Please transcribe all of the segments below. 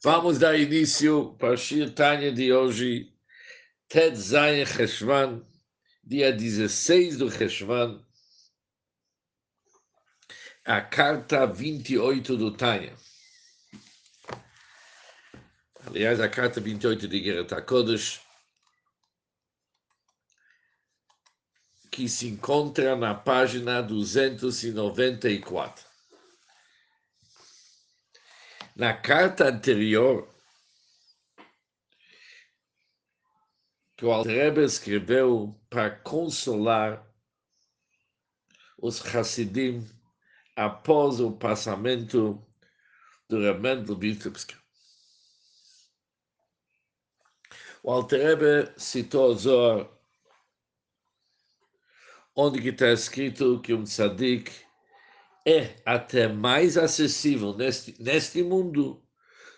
Vamos dar início para o Tanya de hoje, Ted Zayin Cheshvan, dia 16 do Cheshvan, a carta 28 do Tanya. Aliás, a carta 28 de Geret HaKodesh, que se encontra na página 294. Na carta anterior, que o Altrebe escreveu para consolar os Hassidim após o passamento do Rebendo Vitebsk. O Altrebe citou Zohar, onde está escrito que um tzadik é até mais acessível neste, neste mundo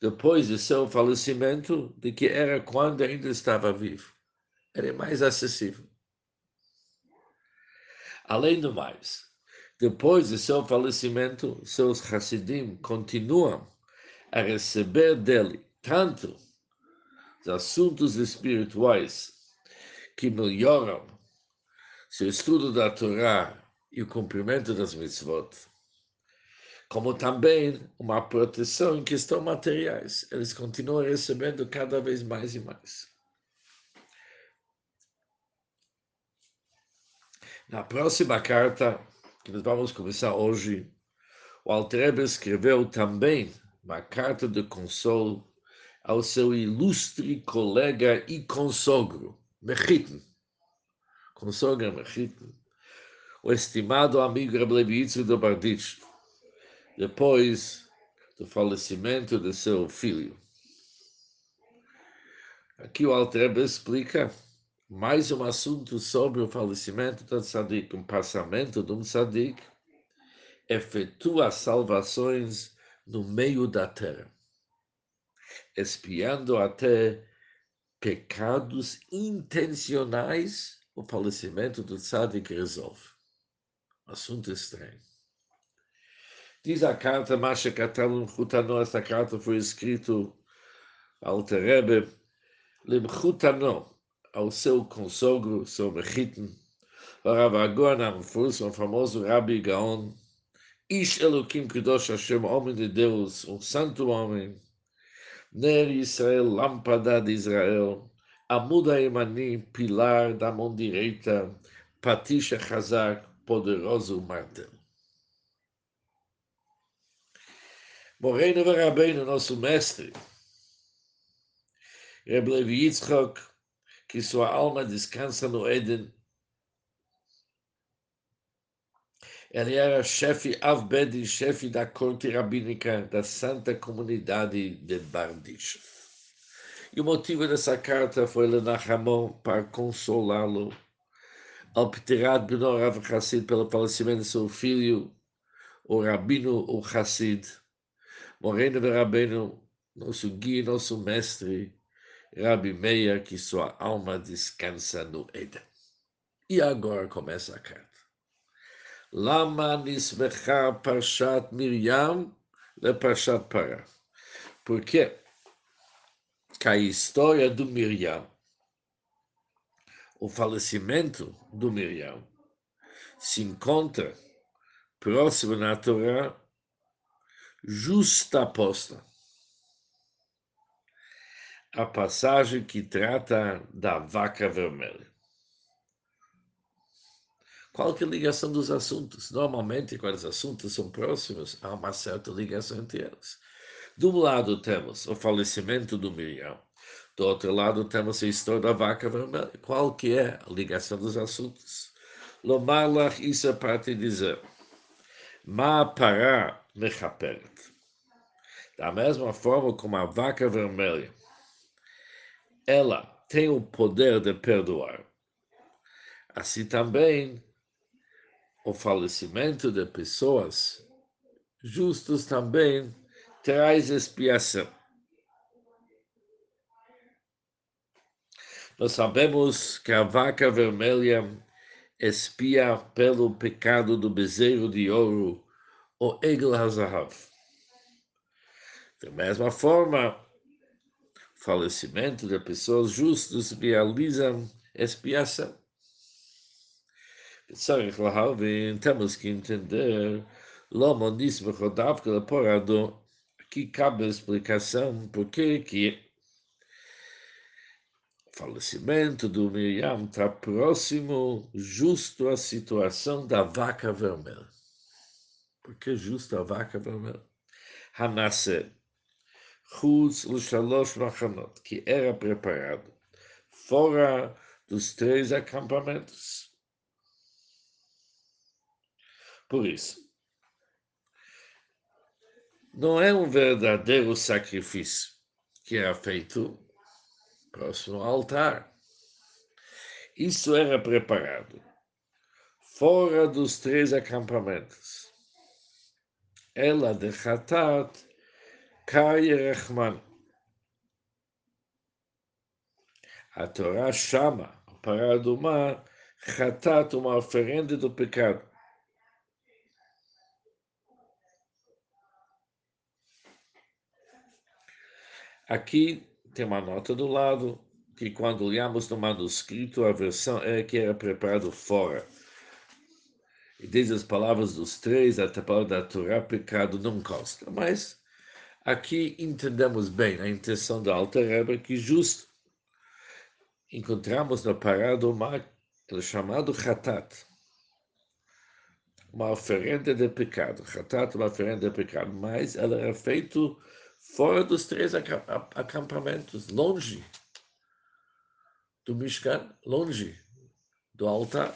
depois de seu falecimento do que era quando ainda estava vivo. Era mais acessível. Além do mais, depois de seu falecimento, seus Hassidim continuam a receber dele tanto os assuntos espirituais que melhoram seu estudo da Torá e o cumprimento das mitzvot, como também uma proteção em questão materiais. Eles continuam recebendo cada vez mais e mais. Na próxima carta, que nós vamos começar hoje, o Altrebe escreveu também uma carta de consolo ao seu ilustre colega e consogro, Mechiten. Consogro Mechiten, o estimado amigo Rablevi do Bardich depois do falecimento de seu filho. Aqui o Altrebe explica mais um assunto sobre o falecimento do tzadik, um passamento de um tzadik efetua salvações no meio da terra, espiando até pecados intencionais, o falecimento do tzadik resolve. Assunto estranho. Diz a carta, Masha Katalun Chutano, esta carta foi escrito ao Terebe, Limchutano, ao seu consogro, seu Mechiten, Rav Agon Amfus, um famoso Rabi Gaon, Ish Elokim Kedosh Hashem, homem de Deus, um santo homem, Ner Israel, lâmpada de Israel, Amuda Emani, pilar da mão direita, Patisha Chazak, poderoso martelo. Moreno Rabbeinu, nosso mestre, Reb Levi Yitzchok, que sua alma descansa no Éden. Ele era chefe Avbedi, chefe da corte rabínica da Santa Comunidade de Bardish. E o motivo dessa carta foi Lenachamon para consolá-lo ao Pterat Benor Rav Hassid pelo falecimento de seu filho, o Rabino, o Hassid, Moreno de Rabino, nosso guia, nosso mestre, Rabi Meia, que sua alma descansa no Éden. E agora começa a carta. Lama nismecha parshat Miriam le parshat Pará. Por quê? Que a história do Miriam, o falecimento do Miriam, se encontra próximo na Torá justaposta a passagem que trata da vaca vermelha. Qual que é a ligação dos assuntos? Normalmente, quando os assuntos são próximos, há uma certa ligação entre eles. De um lado temos o falecimento do Miriam, do outro lado temos a história da vaca vermelha. Qual que é a ligação dos assuntos? Lomalach, isso é parte dizer, Ma pará mechaperet. Da mesma forma como a vaca vermelha ela tem o poder de perdoar. Assim também, o falecimento de pessoas justas também traz expiação. Nós sabemos que a vaca vermelha expia pelo pecado do bezerro de ouro, o Egel Hazahav. Da mesma forma, o falecimento de pessoas justas realiza expiação. Temos que entender Lomo Nismo Rodavka Leporado, aqui cabe a explicação por que que falecimento do Miriam está próximo, justo à situação da vaca vermelha. Por que justo a vaca vermelha? Hanase, Chutz Lushalosh Machanot, que era preparado fora dos três acampamentos. Por isso, não é um verdadeiro sacrifício que era feito próximo ao altar. Isso era preparado fora dos três acampamentos. Ela de Hatat Kai Rechman. A Torá chama para do mar Hatat, uma oferenda do pecado. Aqui tem uma nota do lado que quando olhamos no manuscrito, a versão é que era preparado fora. E desde as palavras dos três, até a palavra da Torá, pecado não consta. Mas aqui entendemos bem a intenção da Alta Rebbe, que justo encontramos na parada uma chamado Hatat, uma oferenda de pecado. Hatat, uma oferenda de pecado, mas ela era feita fora dos três acampamentos, longe do Mishkan, longe do altar.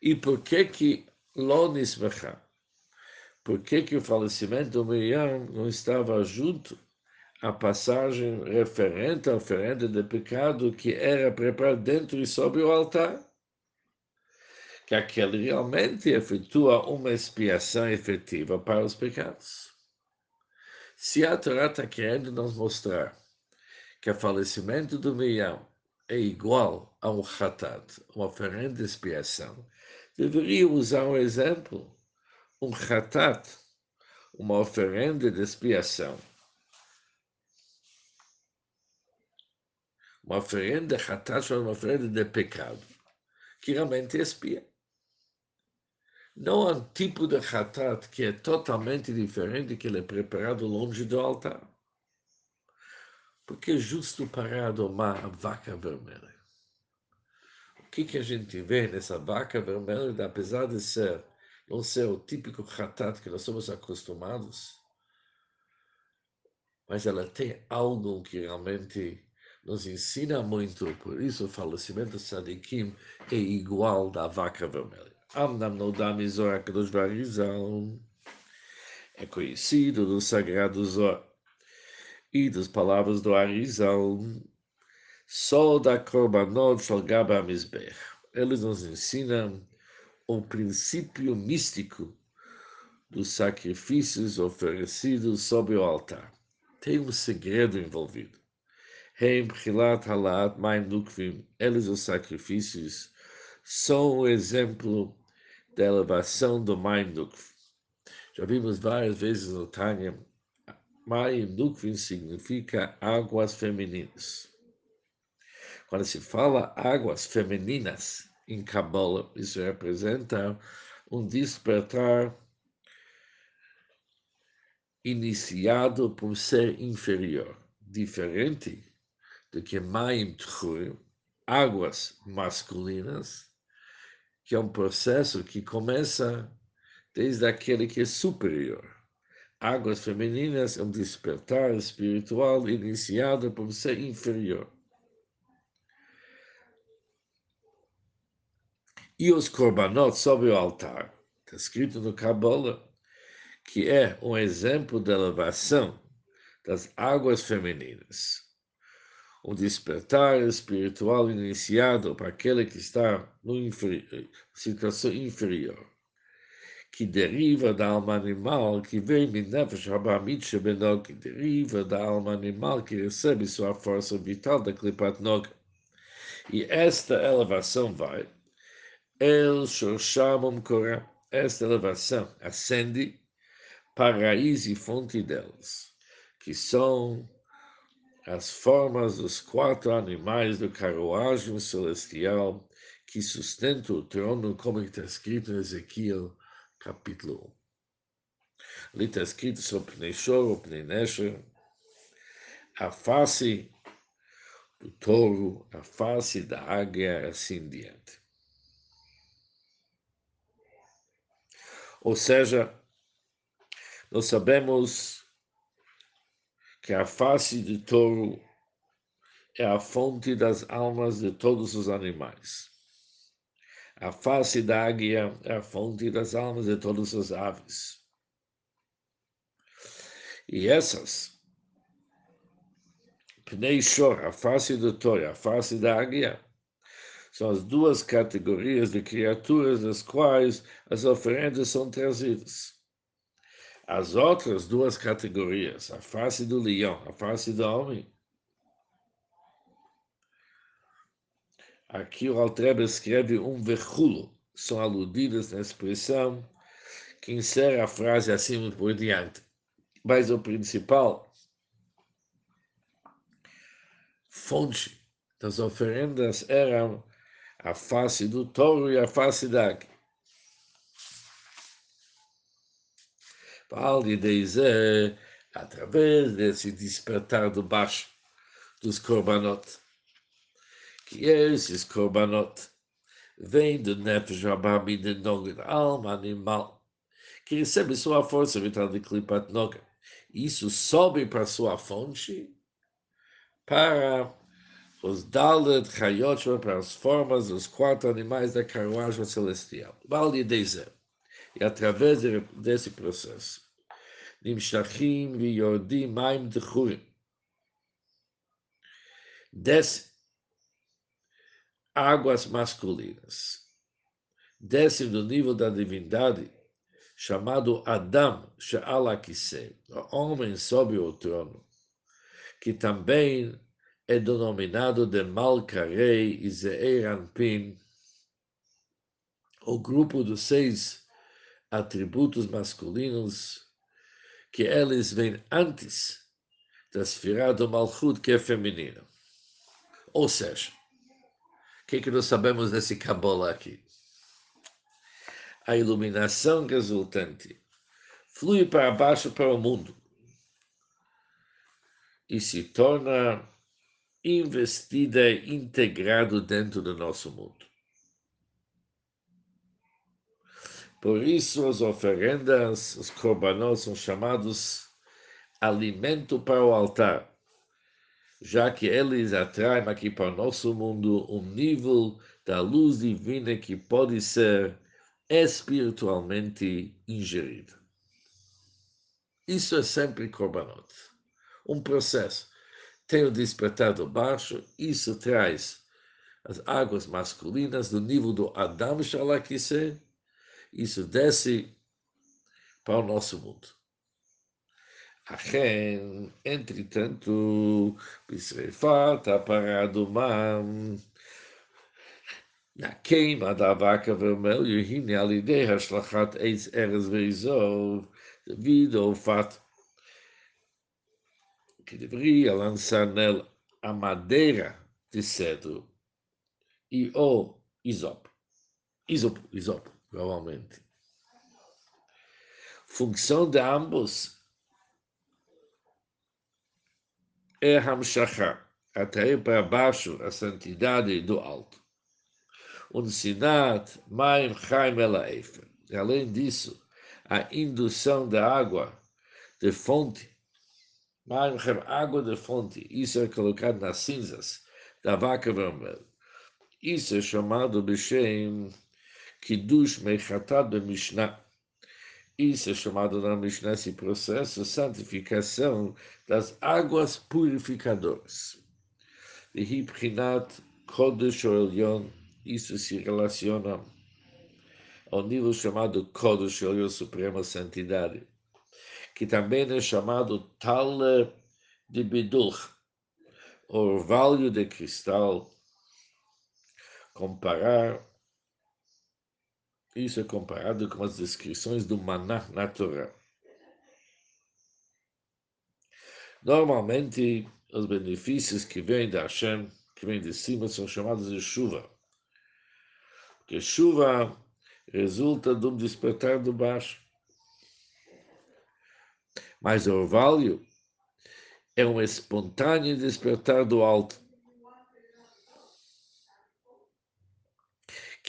E por que que Lonis Por que que o falecimento do Miriam não estava junto à passagem referente à oferenda de pecado que era preparada dentro e sobre o altar? Que aquele realmente efetua uma expiação efetiva para os pecados. Se a Torá está querendo nos mostrar que o falecimento do Miriam é igual a um Hatat, uma oferenda de expiação, deveria usar um exemplo, um Hatat, uma oferenda de expiação. Uma oferenda é uma oferenda de pecado, que realmente expia. Não há um tipo de hatat que é totalmente diferente que ele é preparado longe do altar. Porque é justo para domar a vaca vermelha. O que, que a gente vê nessa vaca vermelha, apesar de ser não ser o típico hatat que nós somos acostumados, mas ela tem algo que realmente nos ensina muito, por isso o falecimento de Sadikim é igual da vaca vermelha. Amnam Nodam Zohar Kadosh Barizal é conhecido do Sagrado Zohar e das palavras do Arizal, só da Korbanot Shalgaba Mizbech. Eles nos ensinam o princípio místico dos sacrifícios oferecidos sobre o altar. Tem um segredo envolvido. Heim Chilat Halat Maim eles os sacrifícios, são o exemplo da elevação do Maimdukv. Já vimos várias vezes no Tânia, Maimdukvim significa águas femininas. Quando se fala águas femininas em Kabbalah, isso representa um despertar iniciado por ser inferior, diferente do que Maim Tchurim, águas masculinas, que é um processo que começa desde aquele que é superior. Águas femininas é um despertar espiritual iniciado por ser inferior. E os korbanot sobre o altar, está escrito no Kabbalah, que é um exemplo da elevação das águas femininas um despertar espiritual iniciado para aquele que está em situação inferior, que deriva da alma animal, que vem Nefesh Habamit Shebenog, que deriva da alma animal que recebe sua força vital da Klipat Nog. E esta elevação vai, El Shorshamum Korah, esta elevação ascende para a raiz e fonte delas, que são as formas dos quatro animais do carruagem celestial que sustentam o trono, como está escrito em Ezequiel, capítulo 1. Ali está escrito sobre Pnei Pnei a face do touro, a face da águia, assim diante. Ou seja, nós sabemos que a face do touro é a fonte das almas de todos os animais. A face da águia é a fonte das almas de todas as aves. E essas, Pnei Shor, a face do touro, a face da águia, são as duas categorias de criaturas das quais as oferendas são trazidas. As outras duas categorias, a face do leão, a face do homem, aqui o Altrebe escreve um verrulo, são aludidas na expressão que encerra a frase assim por diante. Mas o principal fonte das oferendas era a face do touro e a face da águia. Através desse despertar do baixo dos korbanot, que esses korbanot vêm do Nefesh Rabami de Noga, alma animal, que recebe sua força vital de Klipat Noga. Isso sobe para sua fonte, para os Dalet Chayot foram para as formas quatro animais da carruagem celestial. Vale dizer, e através desse processo, Nimshachim Yordim Maim Dechurim, desce águas masculinas, desce do nível da divindade, chamado Adam Shealakise, o homem sob o trono, que também é denominado de Malkarei e Zeir Anpin, o grupo dos seis atributos masculinos que eles vêm antes da esfera do Malchut, que é feminino. Ou seja, o que, que nós sabemos desse Kabbalah aqui? A iluminação resultante flui para baixo para o mundo e se torna investida integrado dentro do nosso mundo. Por isso, as oferendas, os korbanot, são chamados alimento para o altar, já que eles atraem aqui para o nosso mundo um nível da luz divina que pode ser espiritualmente ingerido. Isso é sempre korbanot, um processo. Tem o despertar do baixo, isso traz as águas masculinas do nível do Adam Shalakise, isso desce para o nosso mundo. Achen, entretanto, Bisrefat, está parado uma na queima da vaca vermelha, hine alidei hashlachat eis eres veizov, devido ao fato que deveria lançar nela a madeira de cedro e o isopo. Isopo, isopo provavelmente. Função de ambos é Hamshachar, atrair para baixo a santidade do alto. Um sinat, Maim Chaim Elaefer. Além disso, a indução da água de fonte, Chaim, água de fonte, isso é colocado nas cinzas da vaca vermelha. Isso é chamado de Shem Kiddush Mechatat de Mishnah. Isso é chamado na Mishnah esse processo, santificação das águas purificadoras. Vihiprinat Kodesh Elyon, isso se relaciona ao nível chamado Kodesh Elyon, Suprema Santidade, que também é chamado Tal de Bidulch, orvalho de cristal, comparar isso é comparado com as descrições do maná na Torá. Normalmente, os benefícios que vêm da Hashem, que vêm de cima, são chamados de chuva. Porque chuva resulta de um despertar do baixo. Mas o orvalho é um espontâneo despertar do alto.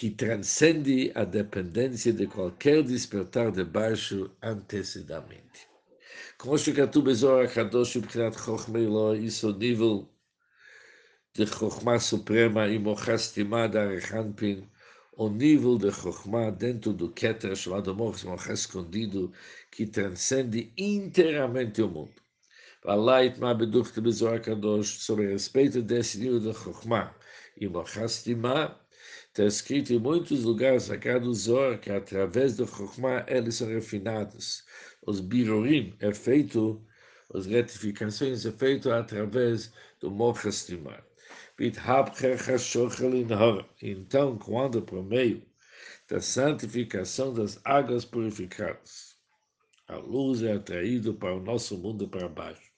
que transcende a dependência de qualquer despertar de baixo antecedamente. Como שכתוב בזוהר הקדוש מבחינת חוכמה אלוה, isso o nível de Chokhmah Suprema e Mochastimah da Arrechanpin, o nível de Chokhmah dentro do Keter, chamado Mochas escondido, que transcende inteiramente o mundo. Allah itma beduchte bezoar kadosh, sobre respeito desse nível de Chokhmah e Mochastimah, Está escrito em muitos lugares sagrados Zohar que através do Chokhmah eles são refinados. Os birurim é feito, as retificações é feito através do Mochastimah. Então, quando por meio da santificação das águas purificadas, a luz é atraída para o nosso mundo para baixo.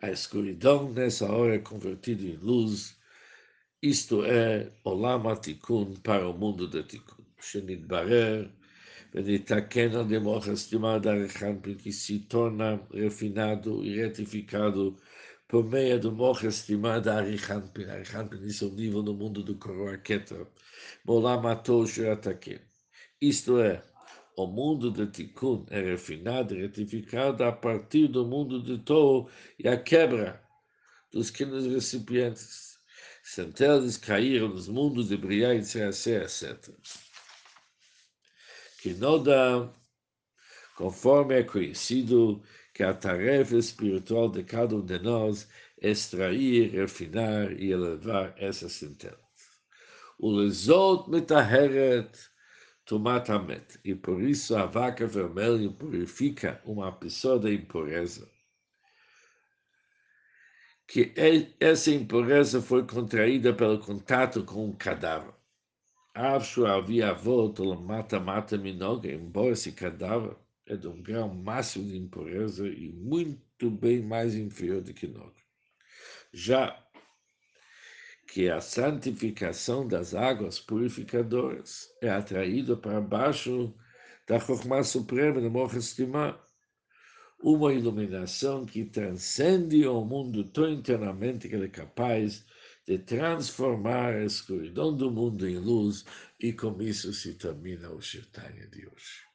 A escuridão nessa hora é convertida em luz isto é Olam Atikun para o mundo de Tikun. Shenitbarer, ונתקן על דמוך הסתימה דרכן que se torna refinado e retificado por meio do mocha estimada Arihanpin. Arihanpin, isso é o nível no mundo do coroa Ketra. Molam Atosh Ataken. Isto é, o mundo de Tikkun é refinado e retificado a partir do mundo de Torah e a quebra dos pequenos recipientes centelhas caíram nos mundos de Briá e Tseacé, etc. Que Noda, conforme é conhecido, que a tarefa espiritual de cada um de nós é extrair, refinar e elevar essas centelhas. O lesot metaheret tomat amet. E por isso a vaca vermelha purifica uma pessoa da impureza que essa impureza foi contraída pelo contato com o cadáver. Acho havia volta mata mata minoga, embora esse cadáver é de um grau máximo de impureza e muito bem mais inferior do que nós. Já que a santificação das águas purificadoras é atraída para baixo da Chokhmah Suprema, do Mochestimah, uma iluminação que transcende o mundo tão internamente que ele é capaz de transformar a escuridão do mundo em luz, e com isso se termina o Shirtanya de hoje.